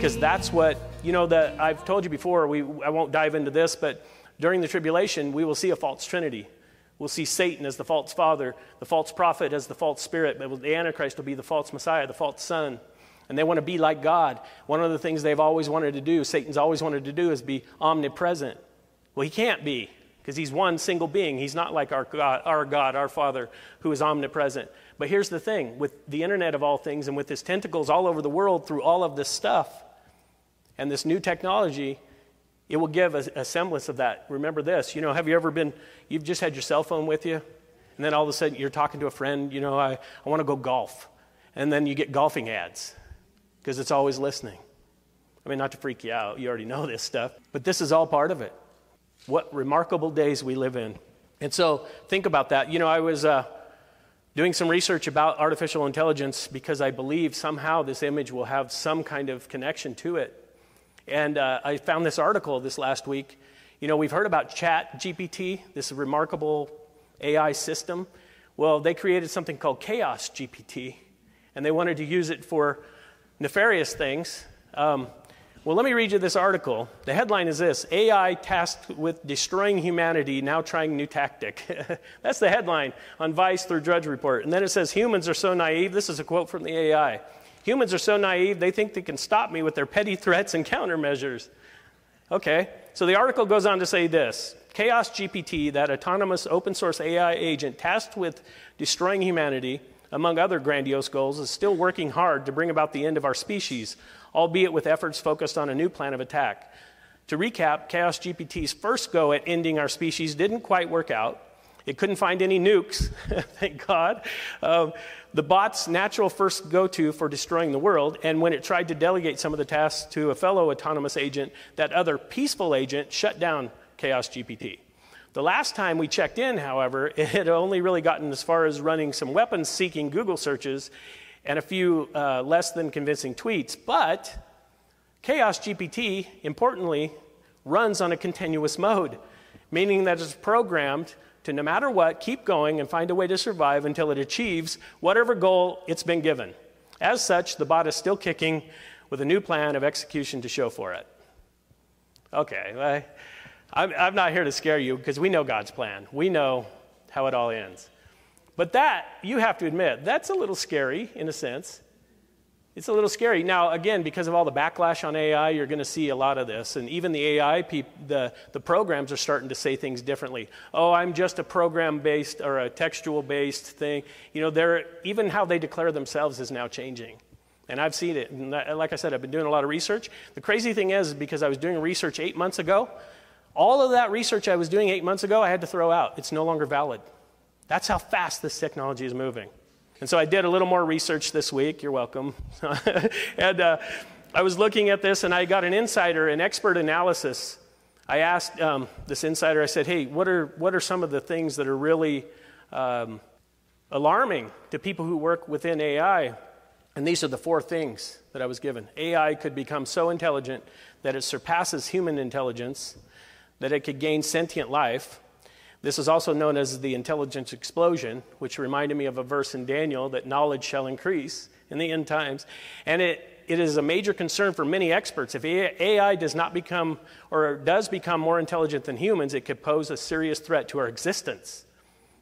Because that's what you know that i've told you before we, i won't dive into this but during the tribulation we will see a false trinity we'll see satan as the false father the false prophet as the false spirit but the antichrist will be the false messiah the false son and they want to be like god one of the things they've always wanted to do satan's always wanted to do is be omnipresent well he can't be because he's one single being. He's not like our God, our God, our Father, who is omnipresent. But here's the thing with the internet of all things and with his tentacles all over the world through all of this stuff and this new technology, it will give a, a semblance of that. Remember this, you know, have you ever been, you've just had your cell phone with you, and then all of a sudden you're talking to a friend, you know, I, I want to go golf. And then you get golfing ads because it's always listening. I mean, not to freak you out, you already know this stuff, but this is all part of it. What remarkable days we live in. And so think about that. You know, I was uh, doing some research about artificial intelligence because I believe somehow this image will have some kind of connection to it. And uh, I found this article this last week. You know, we've heard about Chat GPT, this remarkable AI system. Well, they created something called Chaos GPT, and they wanted to use it for nefarious things. Um, well, let me read you this article. The headline is this AI tasked with destroying humanity, now trying new tactic. That's the headline on Vice through Drudge Report. And then it says, Humans are so naive. This is a quote from the AI. Humans are so naive, they think they can stop me with their petty threats and countermeasures. Okay, so the article goes on to say this Chaos GPT, that autonomous open source AI agent tasked with destroying humanity, among other grandiose goals, is still working hard to bring about the end of our species albeit with efforts focused on a new plan of attack. To recap, Chaos GPT's first go at ending our species didn't quite work out. It couldn't find any nukes, thank God. Um, the bot's natural first go to for destroying the world, and when it tried to delegate some of the tasks to a fellow autonomous agent, that other peaceful agent shut down Chaos GPT. The last time we checked in, however, it had only really gotten as far as running some weapons seeking Google searches and a few uh, less than convincing tweets. But Chaos GPT, importantly, runs on a continuous mode, meaning that it's programmed to no matter what, keep going and find a way to survive until it achieves whatever goal it's been given. As such, the bot is still kicking with a new plan of execution to show for it. Okay, I, I'm not here to scare you because we know God's plan. We know how it all ends. But that, you have to admit, that's a little scary in a sense. It's a little scary. Now, again, because of all the backlash on AI, you're going to see a lot of this. And even the AI, peop- the, the programs are starting to say things differently. Oh, I'm just a program based or a textual based thing. You know, they're, even how they declare themselves is now changing. And I've seen it. And like I said, I've been doing a lot of research. The crazy thing is, because I was doing research eight months ago, all of that research I was doing eight months ago, I had to throw out. It's no longer valid. That's how fast this technology is moving. And so I did a little more research this week. You're welcome. and uh, I was looking at this and I got an insider, an expert analysis. I asked um, this insider, I said, hey, what are, what are some of the things that are really um, alarming to people who work within AI? And these are the four things that I was given. AI could become so intelligent that it surpasses human intelligence, that it could gain sentient life, this is also known as the intelligence explosion, which reminded me of a verse in Daniel that knowledge shall increase in the end times. And it, it is a major concern for many experts. If AI does not become or does become more intelligent than humans, it could pose a serious threat to our existence.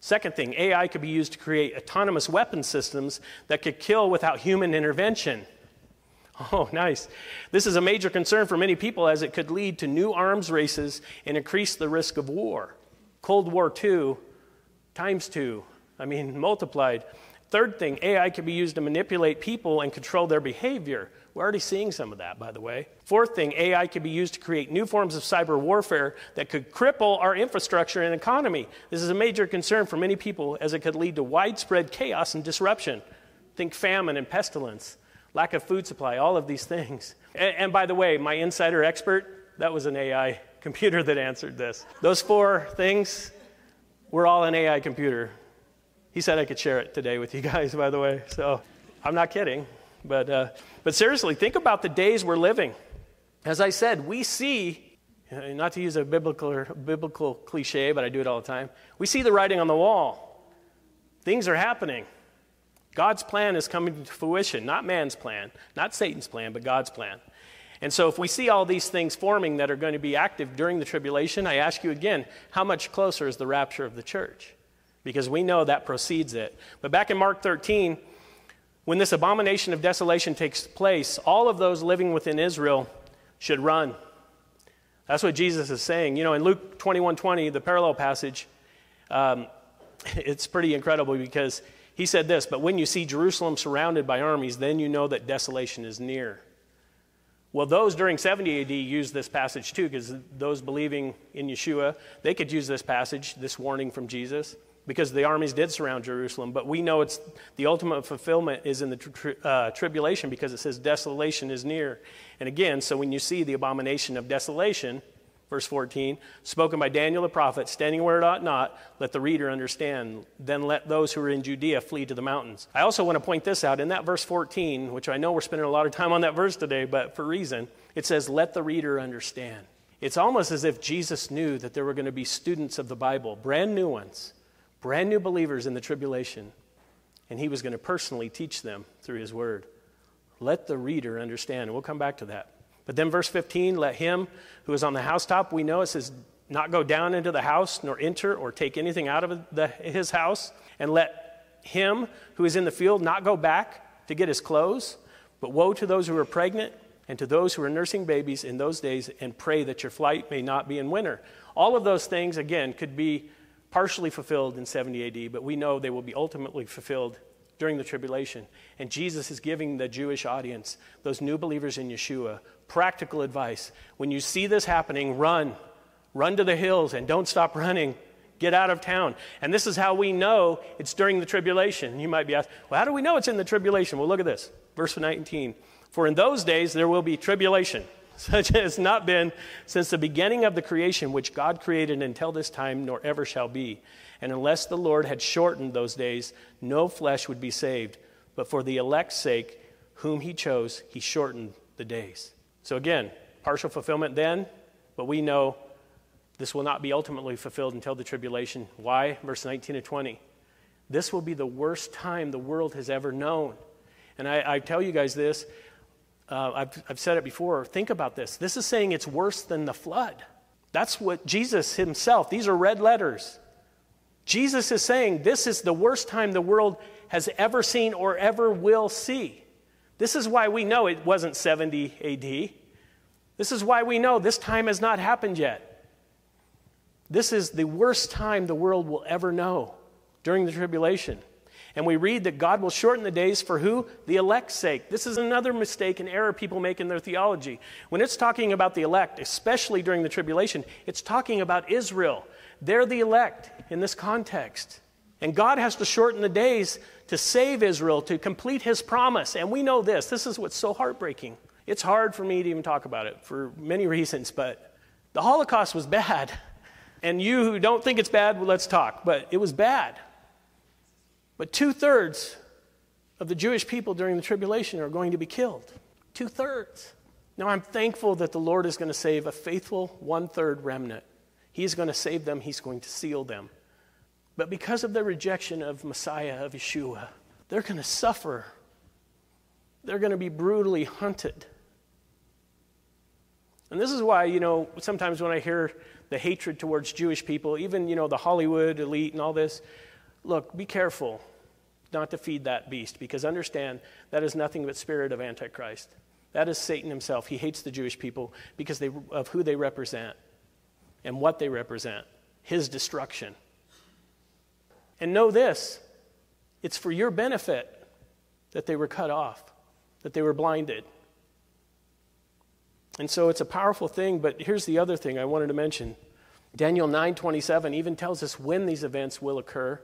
Second thing, AI could be used to create autonomous weapon systems that could kill without human intervention. Oh, nice. This is a major concern for many people as it could lead to new arms races and increase the risk of war. Cold War II times two, I mean, multiplied. Third thing, AI can be used to manipulate people and control their behavior. We're already seeing some of that, by the way. Fourth thing, AI can be used to create new forms of cyber warfare that could cripple our infrastructure and economy. This is a major concern for many people as it could lead to widespread chaos and disruption. Think famine and pestilence, lack of food supply, all of these things. And, and by the way, my insider expert, that was an AI computer that answered this. Those four things were all an AI computer. He said I could share it today with you guys, by the way. So I'm not kidding. But, uh, but seriously, think about the days we're living. As I said, we see, not to use a biblical, biblical cliche, but I do it all the time, we see the writing on the wall. Things are happening. God's plan is coming to fruition, not man's plan, not Satan's plan, but God's plan. And so, if we see all these things forming that are going to be active during the tribulation, I ask you again, how much closer is the rapture of the church? because we know that precedes it. But back in Mark 13, when this abomination of desolation takes place, all of those living within Israel should run. That's what Jesus is saying. You know, in Luke 21 20, the parallel passage, um, it's pretty incredible because he said this But when you see Jerusalem surrounded by armies, then you know that desolation is near. Well, those during 70 AD used this passage too, because those believing in Yeshua, they could use this passage, this warning from Jesus because the armies did surround Jerusalem. But we know it's the ultimate fulfillment is in the tri- uh, tribulation because it says desolation is near. And again, so when you see the abomination of desolation, verse 14, spoken by Daniel the prophet, standing where it ought not, let the reader understand. Then let those who are in Judea flee to the mountains. I also want to point this out in that verse 14, which I know we're spending a lot of time on that verse today, but for reason, it says, let the reader understand. It's almost as if Jesus knew that there were going to be students of the Bible, brand new ones brand new believers in the tribulation, and he was going to personally teach them through his word. Let the reader understand. And we'll come back to that. But then, verse 15, let him who is on the housetop, we know it says, not go down into the house, nor enter or take anything out of the, his house. And let him who is in the field not go back to get his clothes. But woe to those who are pregnant and to those who are nursing babies in those days, and pray that your flight may not be in winter. All of those things, again, could be partially fulfilled in 70 AD, but we know they will be ultimately fulfilled during the tribulation. And Jesus is giving the Jewish audience, those new believers in Yeshua, practical advice. When you see this happening, run. Run to the hills and don't stop running. Get out of town. And this is how we know it's during the tribulation. You might be asked, well, how do we know it's in the tribulation? Well, look at this. Verse 19. For in those days there will be tribulation such as not been since the beginning of the creation which God created until this time, nor ever shall be. And unless the Lord had shortened those days, no flesh would be saved. But for the elect's sake, whom he chose, he shortened the days. So again, partial fulfillment then, but we know this will not be ultimately fulfilled until the tribulation. Why? Verse 19 to 20. This will be the worst time the world has ever known. And I, I tell you guys this uh, I've, I've said it before. Think about this. This is saying it's worse than the flood. That's what Jesus himself, these are red letters. Jesus is saying this is the worst time the world has ever seen or ever will see. This is why we know it wasn't 70 AD. This is why we know this time has not happened yet. This is the worst time the world will ever know during the tribulation. And we read that God will shorten the days for who? The elect's sake. This is another mistake and error people make in their theology. When it's talking about the elect, especially during the tribulation, it's talking about Israel. They're the elect in this context. And God has to shorten the days to save Israel, to complete his promise. And we know this. This is what's so heartbreaking. It's hard for me to even talk about it for many reasons, but the Holocaust was bad. And you who don't think it's bad, well, let's talk. But it was bad. But two thirds of the Jewish people during the tribulation are going to be killed. Two thirds. Now, I'm thankful that the Lord is going to save a faithful one third remnant. He's going to save them, He's going to seal them. But because of their rejection of Messiah, of Yeshua, they're going to suffer. They're going to be brutally hunted. And this is why, you know, sometimes when I hear the hatred towards Jewish people, even, you know, the Hollywood elite and all this, Look, be careful not to feed that beast because understand that is nothing but spirit of Antichrist. That is Satan himself. He hates the Jewish people because they, of who they represent and what they represent his destruction. And know this it's for your benefit that they were cut off, that they were blinded. And so it's a powerful thing, but here's the other thing I wanted to mention. Daniel 9:27 even tells us when these events will occur.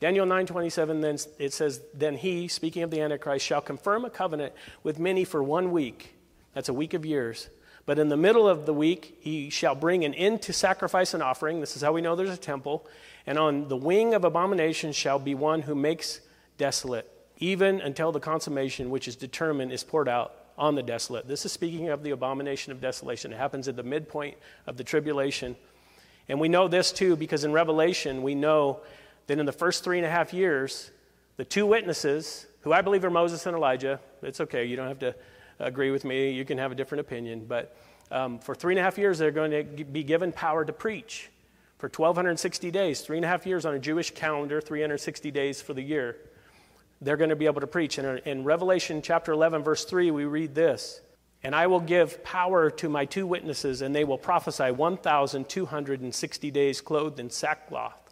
Daniel 9:27 then it says then he speaking of the antichrist shall confirm a covenant with many for 1 week. That's a week of years. But in the middle of the week he shall bring an end to sacrifice and offering. This is how we know there's a temple. And on the wing of abomination shall be one who makes desolate, even until the consummation which is determined is poured out on the desolate. This is speaking of the abomination of desolation. It happens at the midpoint of the tribulation. And we know this too because in Revelation we know that in the first three and a half years, the two witnesses, who I believe are Moses and Elijah, it's okay, you don't have to agree with me, you can have a different opinion, but um, for three and a half years they're going to be given power to preach. For 1,260 days, three and a half years on a Jewish calendar, 360 days for the year they're going to be able to preach. And in Revelation chapter 11, verse 3, we read this And I will give power to my two witnesses, and they will prophesy 1,260 days clothed in sackcloth.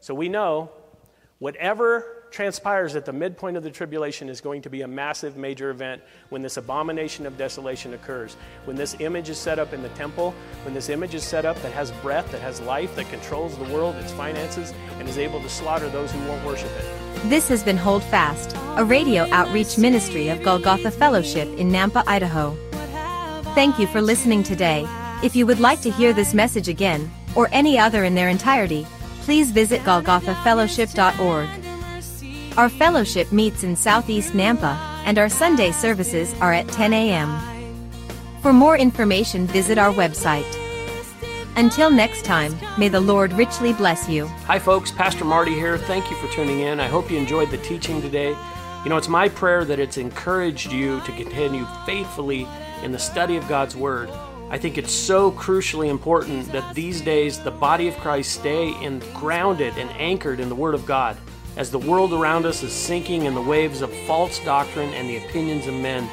So we know whatever transpires at the midpoint of the tribulation is going to be a massive major event when this abomination of desolation occurs. When this image is set up in the temple, when this image is set up that has breath, that has life, that controls the world, its finances, and is able to slaughter those who won't worship it. This has been Hold Fast, a radio outreach ministry of Golgotha Fellowship in Nampa, Idaho. Thank you for listening today. If you would like to hear this message again, or any other in their entirety, please visit golgothafellowship.org. Our fellowship meets in Southeast Nampa, and our Sunday services are at 10 a.m. For more information, visit our website. Until next time, may the Lord richly bless you. Hi, folks. Pastor Marty here. Thank you for tuning in. I hope you enjoyed the teaching today. You know, it's my prayer that it's encouraged you to continue faithfully in the study of God's Word. I think it's so crucially important that these days the body of Christ stay in, grounded and anchored in the Word of God. As the world around us is sinking in the waves of false doctrine and the opinions of men,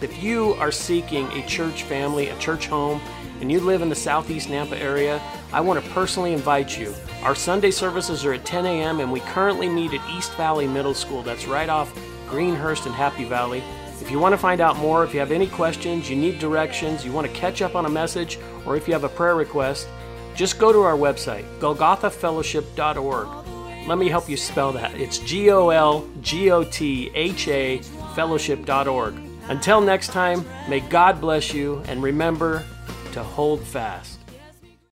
if you are seeking a church family, a church home, and you live in the southeast Nampa area, I want to personally invite you. Our Sunday services are at 10 a.m., and we currently meet at East Valley Middle School. That's right off Greenhurst and Happy Valley. If you want to find out more, if you have any questions, you need directions, you want to catch up on a message, or if you have a prayer request, just go to our website, golgothafellowship.org. Let me help you spell that. It's G O L G O T H A fellowship.org. Until next time, may God bless you and remember to hold fast.